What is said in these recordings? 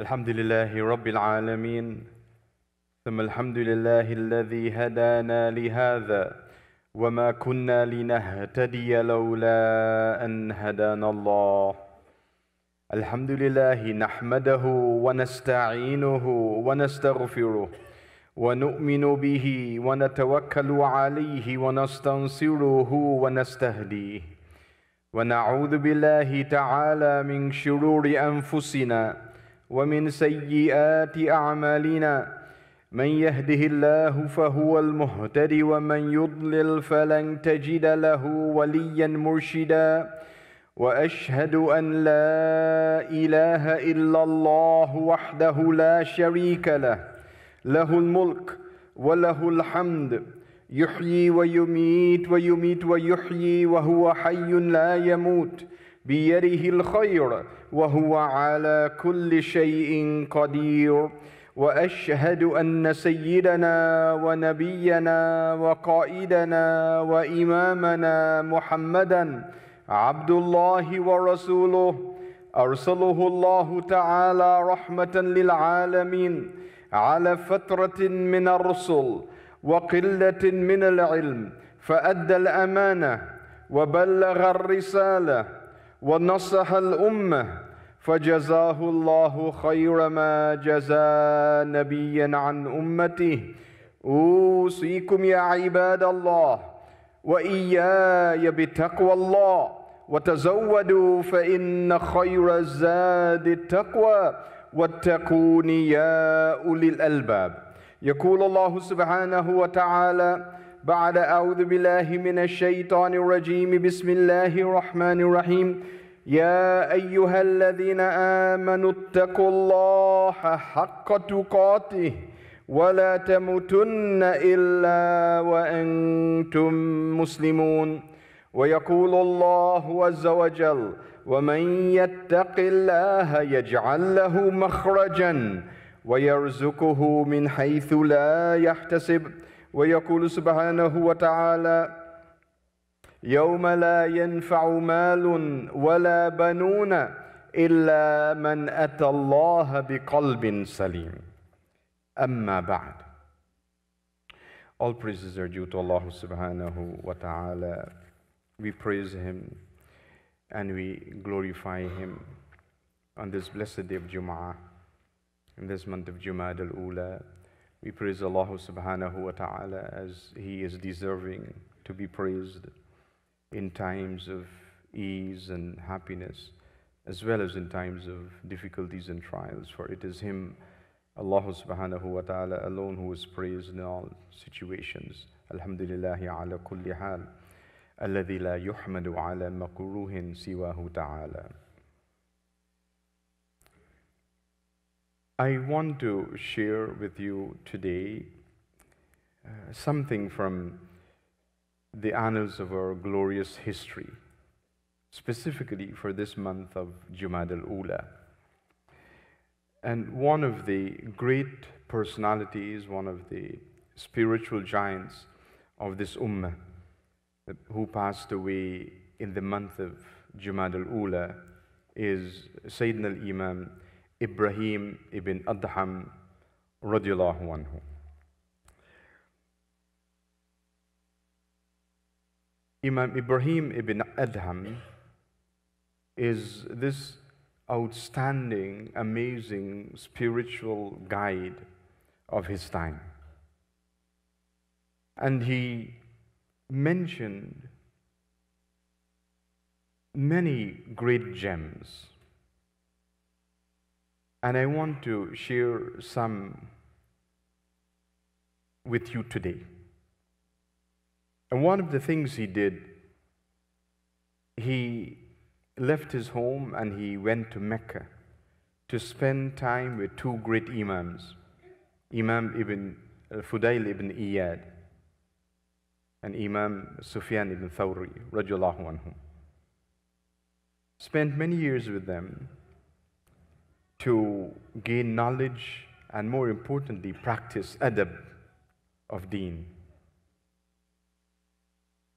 الحمد لله رب العالمين ثم الحمد لله الذي هدانا لهذا وما كنا لنهتدي لولا أن هدانا الله. الحمد لله نحمده ونستعينه ونستغفره ونؤمن به ونتوكل عليه ونستنصره ونستهديه. ونعوذ بالله تعالى من شرور أنفسنا ومن سيئات أعمالنا من يهده الله فهو المهتدي ومن يضلل فلن تجد له وليا مرشدا وأشهد أن لا إله إلا الله وحده لا شريك له. له الملك وله الحمد. يحيي ويميت ويميت ويحيي وهو حي لا يموت. بيده الخير وهو على كل شيء قدير. وأشهد أن سيدنا ونبينا وقائدنا وإمامنا محمدا عبد الله ورسوله. أرسله الله تعالى رحمة للعالمين على فترة من الرسل وقلة من العلم فأدى الأمانة وبلغ الرسالة ونصح الأمة فجزاه الله خير ما جزى نبيا عن أمته. أوصيكم يا عباد الله وإياي بتقوى الله. وتزودوا فإن خير الزاد التقوى. واتقون يا أولي الألباب. يقول الله سبحانه وتعالى بعد أعوذ بالله من الشيطان الرجيم. بسم الله الرحمن الرحيم. يا أيها الذين آمنوا اتقوا الله حق تقاته ولا تموتن إلا وأنتم مسلمون. ويقول الله عز وجل ومن يتق الله يجعل له مخرجا ويرزقه من حيث لا يحتسب ويقول سبحانه وتعالى يوم لا ينفع مال ولا بنون الا من اتى الله بقلب سليم اما بعد all praises are due to Allah subhanahu wa ta'ala we praise him and we glorify him on this blessed day of Jum'ah in this month of Jum'ad al-Ula we praise Allah subhanahu wa ta'ala as he is deserving to be praised in times of ease and happiness, as well as in times of difficulties and trials. For it is Him, Allah subhanahu wa ta'ala, alone who is praised in all situations. Alhamdulillah ala kulli hal. الذي لا يحمد على مكروه سواه تعالى. I want to share with you today uh, something from the annals of our glorious history, specifically for this month of Jumad al Ula. And one of the great personalities, one of the spiritual giants of this ummah, who passed away in the month of Jumad al Ula, is Sayyidina al Imam Ibrahim ibn Adham radiallahu anhu. Imam Ibrahim ibn Adham is this outstanding, amazing spiritual guide of his time. And he mentioned many great gems. And I want to share some with you today. And one of the things he did, he left his home and he went to Mecca to spend time with two great Imams, Imam ibn Fudail ibn Iyad and Imam Sufyan ibn Thawri, radiallahu anhum. Spent many years with them to gain knowledge and more importantly, practice adab of deen.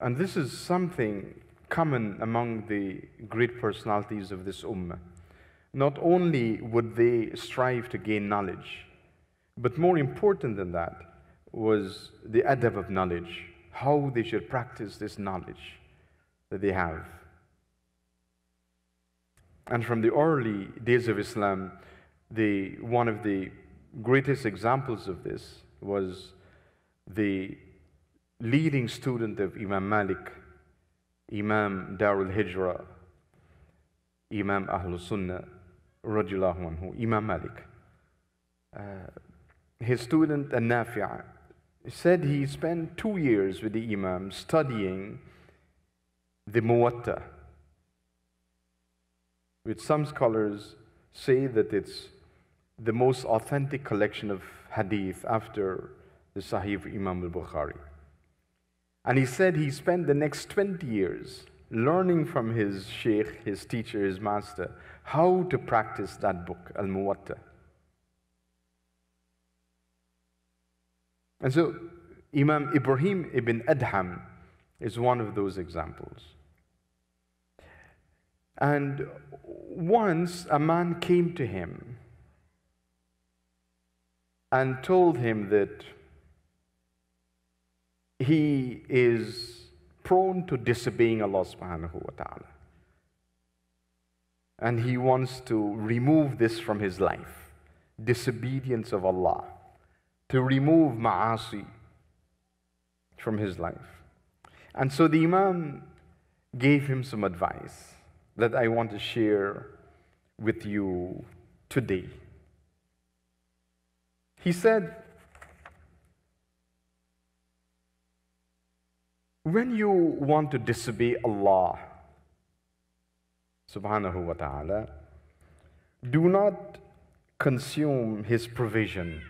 And this is something common among the great personalities of this ummah. not only would they strive to gain knowledge, but more important than that was the adab of knowledge, how they should practice this knowledge that they have. And from the early days of Islam, the, one of the greatest examples of this was the leading student of Imam Malik, Imam Darul Hijra, Imam Ahlul Sunnah, radiallahu anhu, Imam Malik. Uh, his student An-Nafi' said he spent two years with the Imam studying the Muwatta, which some scholars say that it's the most authentic collection of hadith after the Sahih Imam al-Bukhari. And he said he spent the next 20 years learning from his sheikh, his teacher, his master, how to practice that book, Al-Muwatta. And so Imam Ibrahim ibn Adham is one of those examples. And once a man came to him and told him that he is prone to disobeying Allah subhanahu wa ta'ala. And he wants to remove this from his life disobedience of Allah, to remove ma'asi from his life. And so the Imam gave him some advice that I want to share with you today. He said, when you want to disobey Allah subhanahu wa ta'ala, do not consume His provision.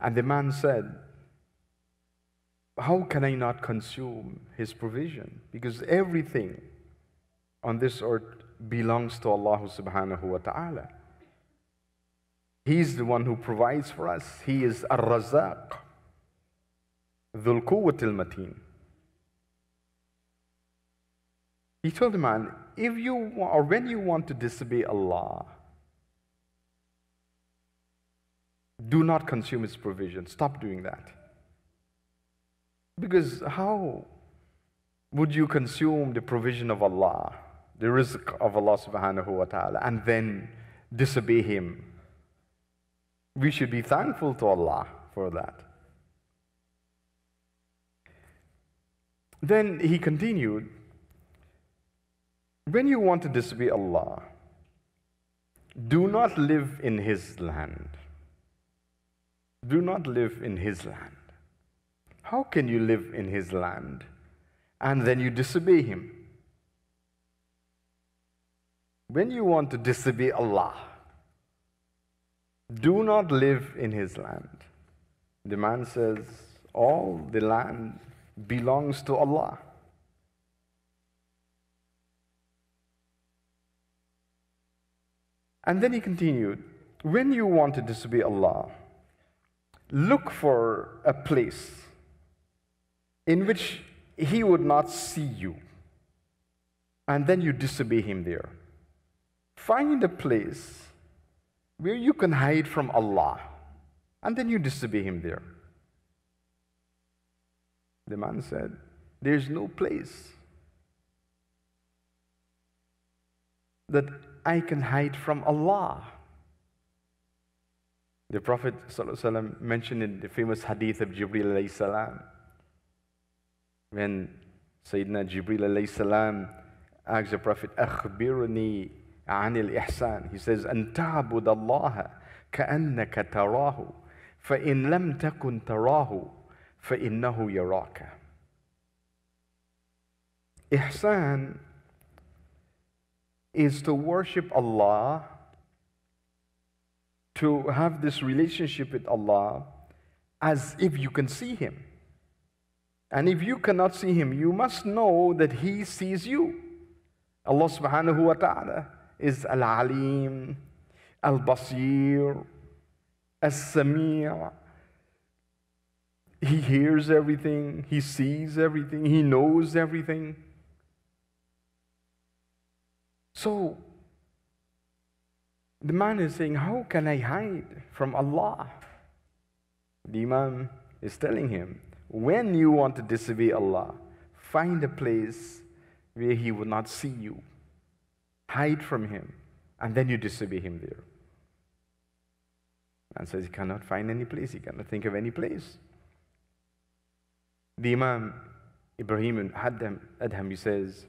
And the man said, How can I not consume His provision? Because everything on this earth belongs to Allah subhanahu wa ta'ala. He's the one who provides for us. He is Ar-Razaq, Dhul Quwwat al-Mateen. He told the man, if you or when you want to disobey Allah, do not consume His provision. Stop doing that. Because how would you consume the provision of Allah, the rizq of Allah subhanahu wa ta'ala, and then disobey Him? We should be thankful to Allah for that. Then he continued, when you want to disobey Allah, do not live in His land. Do not live in His land. How can you live in His land and then you disobey Him? When you want to disobey Allah, do not live in his land. The man says, All the land belongs to Allah. And then he continued, When you want to disobey Allah, look for a place in which He would not see you, and then you disobey Him there. Find a place where you can hide from Allah, and then you disobey Him there. The man said, There's no place that I can hide from Allah. The Prophet ﷺ mentioned in the famous hadith of Jibreel when Sayyidina Jibreel salam asked the Prophet, أخبرني عن الإحسان he says أن تعبد الله كأنك تراه فإن لم تكن تراه فإنه يراك Ihsan is to worship Allah, to have this relationship with Allah as if you can see Him. And if you cannot see Him, you must know that He sees you. Allah subhanahu wa ta'ala is Al Alim, Al Basir, As Sami'. He hears everything, He sees everything, He knows everything. So the man is saying, How can I hide from Allah? The Imam is telling him, When you want to disobey Allah, find a place where He will not see you. Hide from Him, and then you disobey Him there. Man says he cannot find any place, he cannot think of any place. The Imam Ibrahim Adham, Adham he says,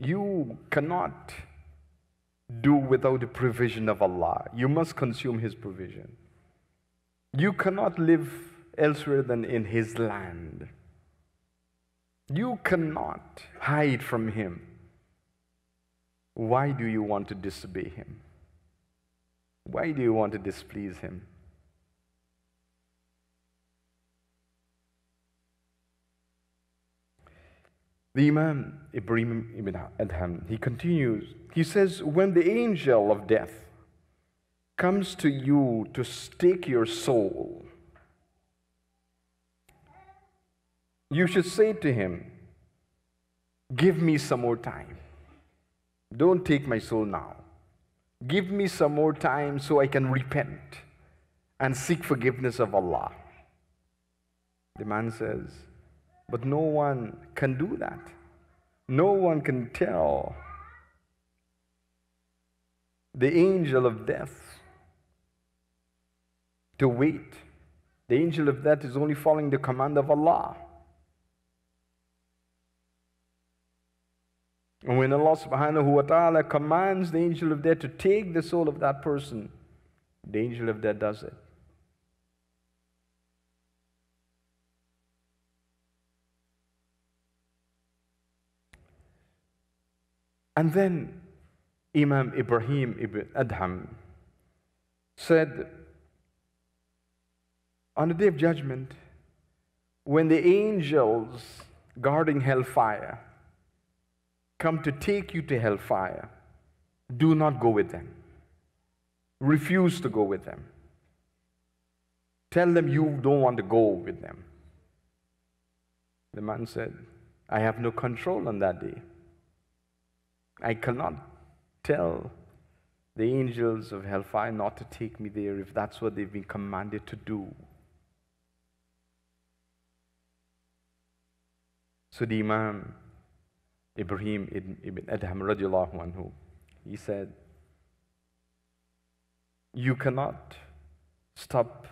You cannot do without the provision of Allah. You must consume His provision. You cannot live elsewhere than in His land. You cannot hide from Him. Why do you want to disobey Him? Why do you want to displease Him? The Imam Ibrahim ibn Adham, he continues, he says, When the angel of death comes to you to stake your soul, you should say to him, Give me some more time. Don't take my soul now. Give me some more time so I can repent and seek forgiveness of Allah. The man says, but no one can do that. No one can tell the angel of death to wait. The angel of death is only following the command of Allah. And when Allah subhanahu wa ta'ala commands the angel of death to take the soul of that person, the angel of death does it. And then Imam Ibrahim ibn Adham said, on the day of judgment, when the angels guarding hellfire come to take you to hellfire, do not go with them. Refuse to go with them. Tell them you don't want to go with them. The man said, I have no control on that day. I cannot tell the angels of hellfire not to take me there if that's what they've been commanded to do. So the Imam Ibrahim ibn Adham radiallahu anhu, he said, You cannot stop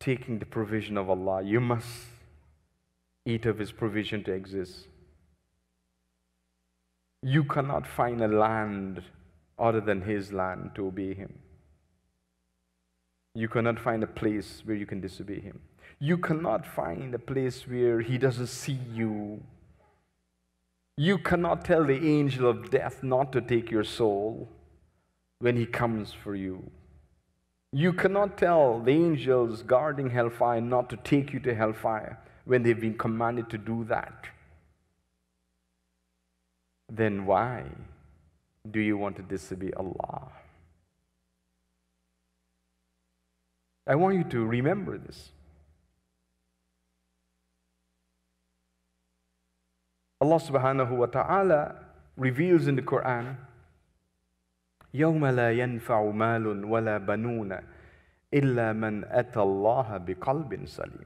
taking the provision of Allah. You must eat of His provision to exist. You cannot find a land other than His land to obey Him. You cannot find a place where you can disobey Him. You cannot find a place where He doesn't see you. You cannot tell the angel of death not to take your soul when He comes for you. You cannot tell the angels guarding hellfire not to take you to hellfire when they've been commanded to do that then why do you want to disobey Allah? I want you to remember this. Allah subhanahu wa ta'ala reveals in the Quran يوم لا ينفع مال ولا بنون إلا من أتى الله بقلب سليم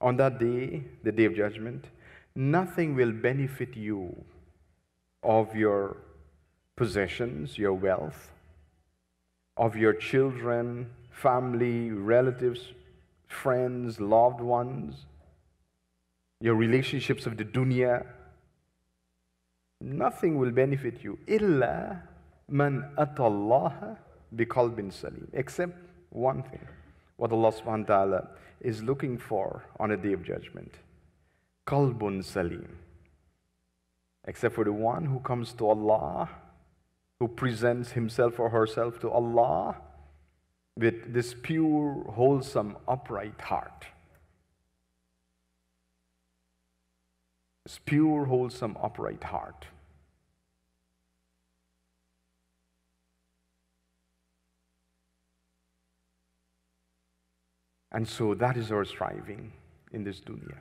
On that day, the day of judgment, nothing will benefit you of your possessions, your wealth, of your children, family, relatives, friends, loved ones, your relationships of the dunya. Nothing will benefit you. Illa man atallaha biqalbin salim. Except one thing. What Allah subhanahu wa ta'ala is looking for on a day of judgment. Qalbun salim except for the one who comes to Allah, who presents himself or herself to Allah with this pure, wholesome, upright heart. This pure, wholesome, upright heart. And so that is our striving in this dunya.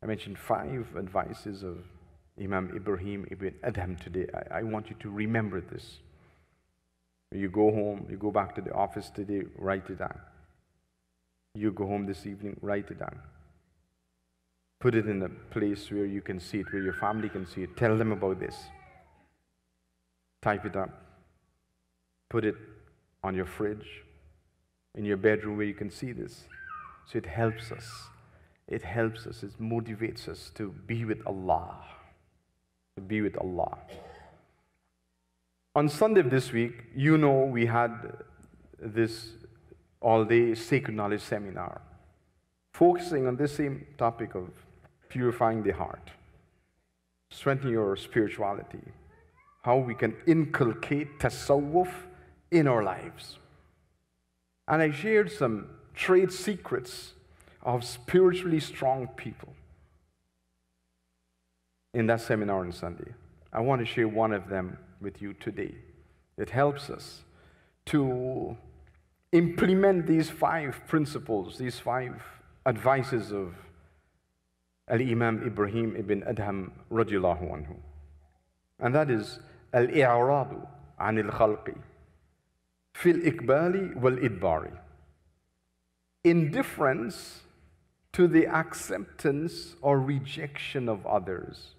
I mentioned five advices of Imam Ibrahim ibn Adham today. I, I want you to remember this. You go home, you go back to the office today, write it down. You go home this evening, write it down. Put it in a place where you can see it, where your family can see it. Tell them about this. Type it up. Put it on your fridge, in your bedroom where you can see this. So it helps us. It helps us, it motivates us to be with Allah. To be with Allah. On Sunday of this week, you know we had this all day sacred knowledge seminar focusing on this same topic of purifying the heart, strengthening your spirituality, how we can inculcate tasawwuf in our lives. And I shared some trade secrets of spiritually strong people in that seminar on Sunday. I want to share one of them with you today. It helps us to implement these five principles, these five advices of Al Imam Ibrahim ibn Adham radiallahu anhu. And that is Al I'radu an al Khalqi fil Ikbali wal Idbari. Indifference to the acceptance or rejection of others.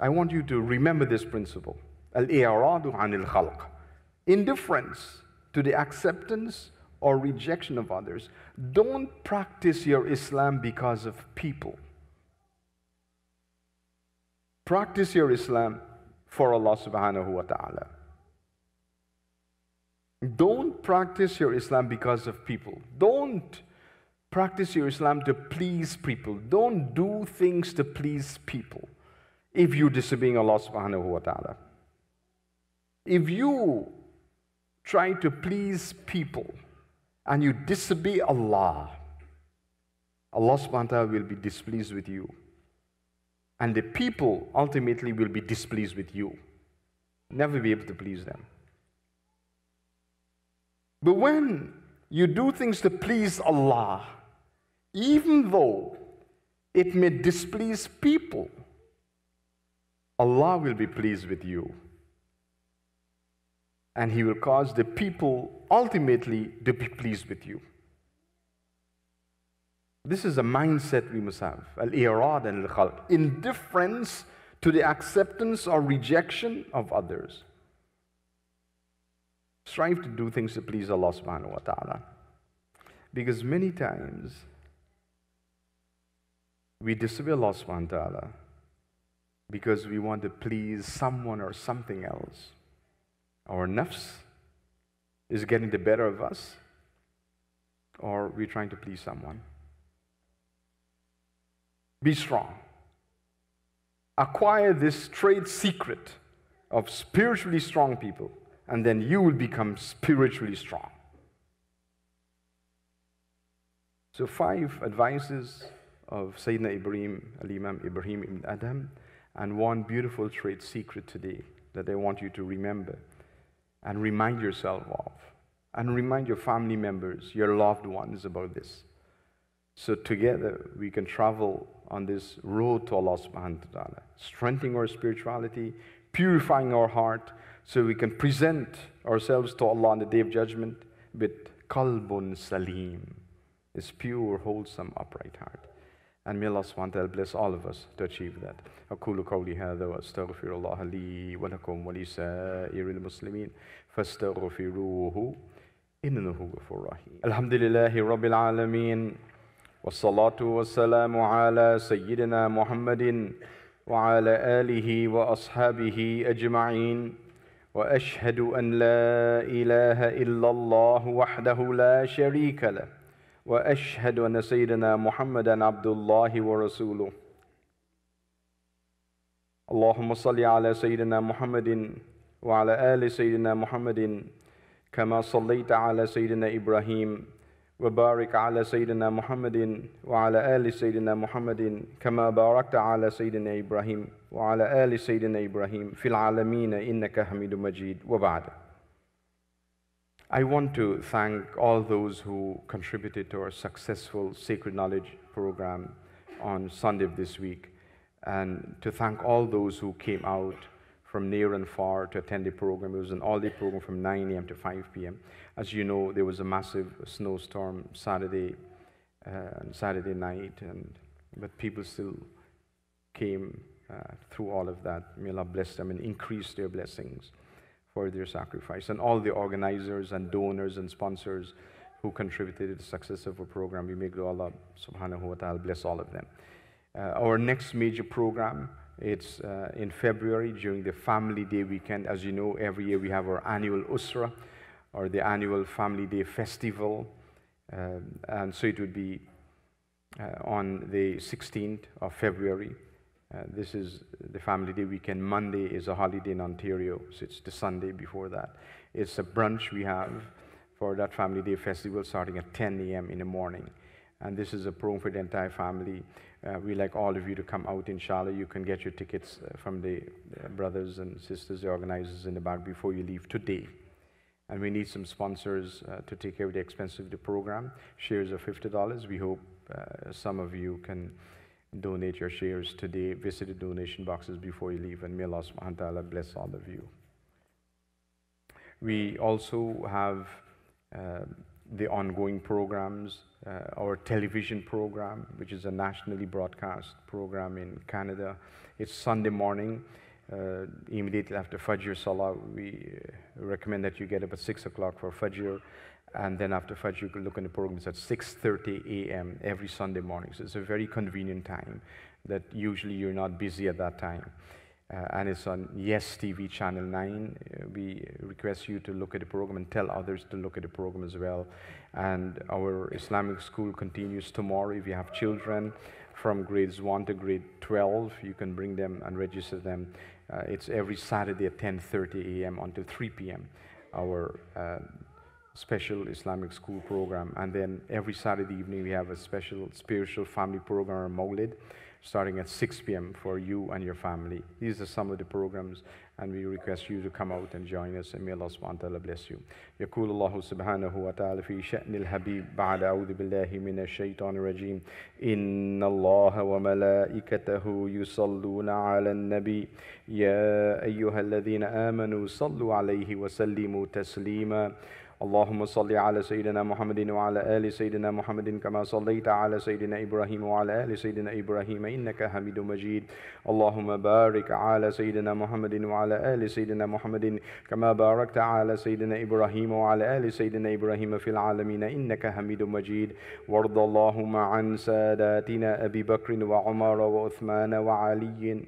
I want you to remember this principle. Al-i'radu anil khalq. Indifference to the acceptance or rejection of others. Don't practice your Islam because of people. Practice your Islam for Allah subhanahu wa ta'ala. Don't practice your Islam because of people. Don't practice your Islam to please people. Don't do things to please people if you're disobeying Allah subhanahu wa ta'ala. If you try to please people and you disobey Allah, Allah subhanahu will be displeased with you. And the people ultimately will be displeased with you. Never be able to please them. But when you do things to please Allah, even though it may displease people, Allah will be pleased with you. And He will cause the people ultimately to be pleased with you. This is a mindset we must have. Al-i'rad and al-khalq. Indifference to the acceptance or rejection of others. Strive to do things to please Allah subhanahu wa ta'ala. Because many times we disobey Allah subhanahu wa ta'ala because we want to please someone or something else. Our nafs is getting the better of us, or we're trying to please someone. Be strong. Acquire this trade secret of spiritually strong people and then you will become spiritually strong. So, five advices of Sayyidina Ibrahim, Al Imam Ibrahim ibn Adham, and one beautiful trade secret today that I want you to remember and remind yourself of, and remind your family members, your loved ones about this. So, together we can travel on this road to Allah subhanahu wa ta'ala, strengthening our spirituality, purifying our heart, so we can present ourselves to Allah on the day of judgment with kalbun salim, this pure, wholesome, upright heart. And may Allah subhanahu wa ta'ala bless all of us to achieve that. أقول قولي هذا وأستغفر الله لي ولكم ولسائر المسلمين فاستغفروه إنه غفور رحيم الحمد لله رب العالمين والصلاة والسلام على سيدنا محمد وعلى آله وأصحابه أجمعين واشهد ان لا اله الا الله وحده لا شريك له وأشهد أن سيدنا محمدا عبد الله ورسوله. اللهم صل على سيدنا محمد وعلى آل سيدنا محمد كما صليت على سيدنا إبراهيم وبارك على سيدنا محمد وعلى آل سيدنا محمد كما باركت على سيدنا إبراهيم وعلى آل سيدنا إبراهيم في العالمين إنك حميد مجيد. وبعد. I want to thank all those who contributed to our successful Sacred Knowledge program on Sunday of this week, and to thank all those who came out from near and far to attend the program. It was an all day program from 9 a.m. to 5 p.m. As you know, there was a massive snowstorm Saturday uh, Saturday night, and but people still came uh, through all of that. May Allah bless them and increase their blessings for their sacrifice. And all the organizers and donors and sponsors who contributed to the success of our program, we may Allah subhanahu wa ta'ala bless all of them. Uh, our next major program it's uh, in February during the Family Day weekend. As you know, every year we have our annual Usra or the annual Family Day festival. Um, and so it would be uh, on the 16th of February. Uh, this is the Family Day weekend. Monday is a holiday in Ontario, so it's the Sunday before that. It's a brunch we have for that Family Day festival starting at 10 a.m. in the morning. And this is a program for the entire family. Uh, we like all of you to come out, inshallah. You can get your tickets uh, from the uh, brothers and sisters, the organizers in the back before you leave today. And we need some sponsors uh, to take care of the expense of the program. Shares are $50. We hope some of you can donate your shares today. Visit the donation boxes before you leave, and may Allah subhanahu wa ta'ala bless all of you. We also have uh, the ongoing programs uh, our television program, which is a nationally broadcast program in Canada. It's Sunday morning, uh, immediately after Fajr Salah. We uh, recommend that you get up at 6 o'clock for Fajr, and then after Fajr, you can look at the programs at 6.30 a.m. every Sunday morning. So it's a very convenient time that usually you're not busy at that time. Uh, and it's on Yes TV Channel 9. Uh, we request you to look at the program and tell others to look at the program as well. And our Islamic school continues tomorrow. If you have children from grades 1 to grade 12, you can bring them and register them. Uh, it's every Saturday at 10.30 a.m. until 3 p.m. Our uh, special Islamic school program. And then every Saturday evening, we have a special spiritual family program, Maulid starting at 6 p.m. for you and your family. These are some of the programs, and we request you to come out and join us, and may Allah subhanahu wa ta'ala bless you. يقول الله سبحانه وتعالى في شأن الحبيب بعد أعوذ بالله من الشيطان الرجيم إن الله وملائكته يصلون على النبي يا أيها الذين آمنوا صلوا عليه وسلموا تسليما اللهم صل على سيدنا محمد وعلى آل سيدنا محمد كما صليت على سيدنا إبراهيم وعلى آل سيدنا إبراهيم إنك حميد مجيد. اللهم بارك على سيدنا محمد وعلى آل سيدنا محمد كما باركت على سيدنا إبراهيم وعلى آل سيدنا إبراهيم في العالمين إنك حميد مجيد. وارض اللهم عن ساداتنا أبي بكر وعمر وعثمان وعلي.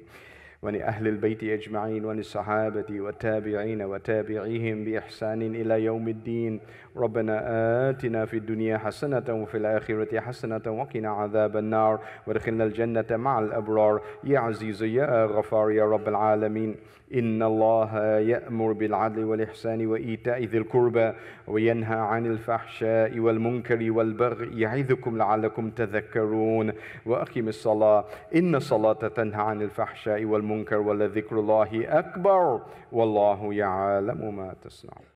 ولأهل البيت أجمعين وللصحابة والتابعين وتابعيهم بإحسان إلى يوم الدين ربنا آتنا في الدنيا حسنة وفي الآخرة حسنة وقنا عذاب النار. وادخلنا الجنة مع الأبرار. يا عزيز يا غفار يا رب العالمين. إن الله يأمر بالعدل والإحسان وإيتاء ذي القربى وينهى عن الفحشاء والمنكر والبغي يعظكم لعلكم تذكرون. وأقم الصلاة. إن الصلاة تنهى عن الفحشاء والمنكر ولذكر الله أكبر. والله يعلم ما تصنعون.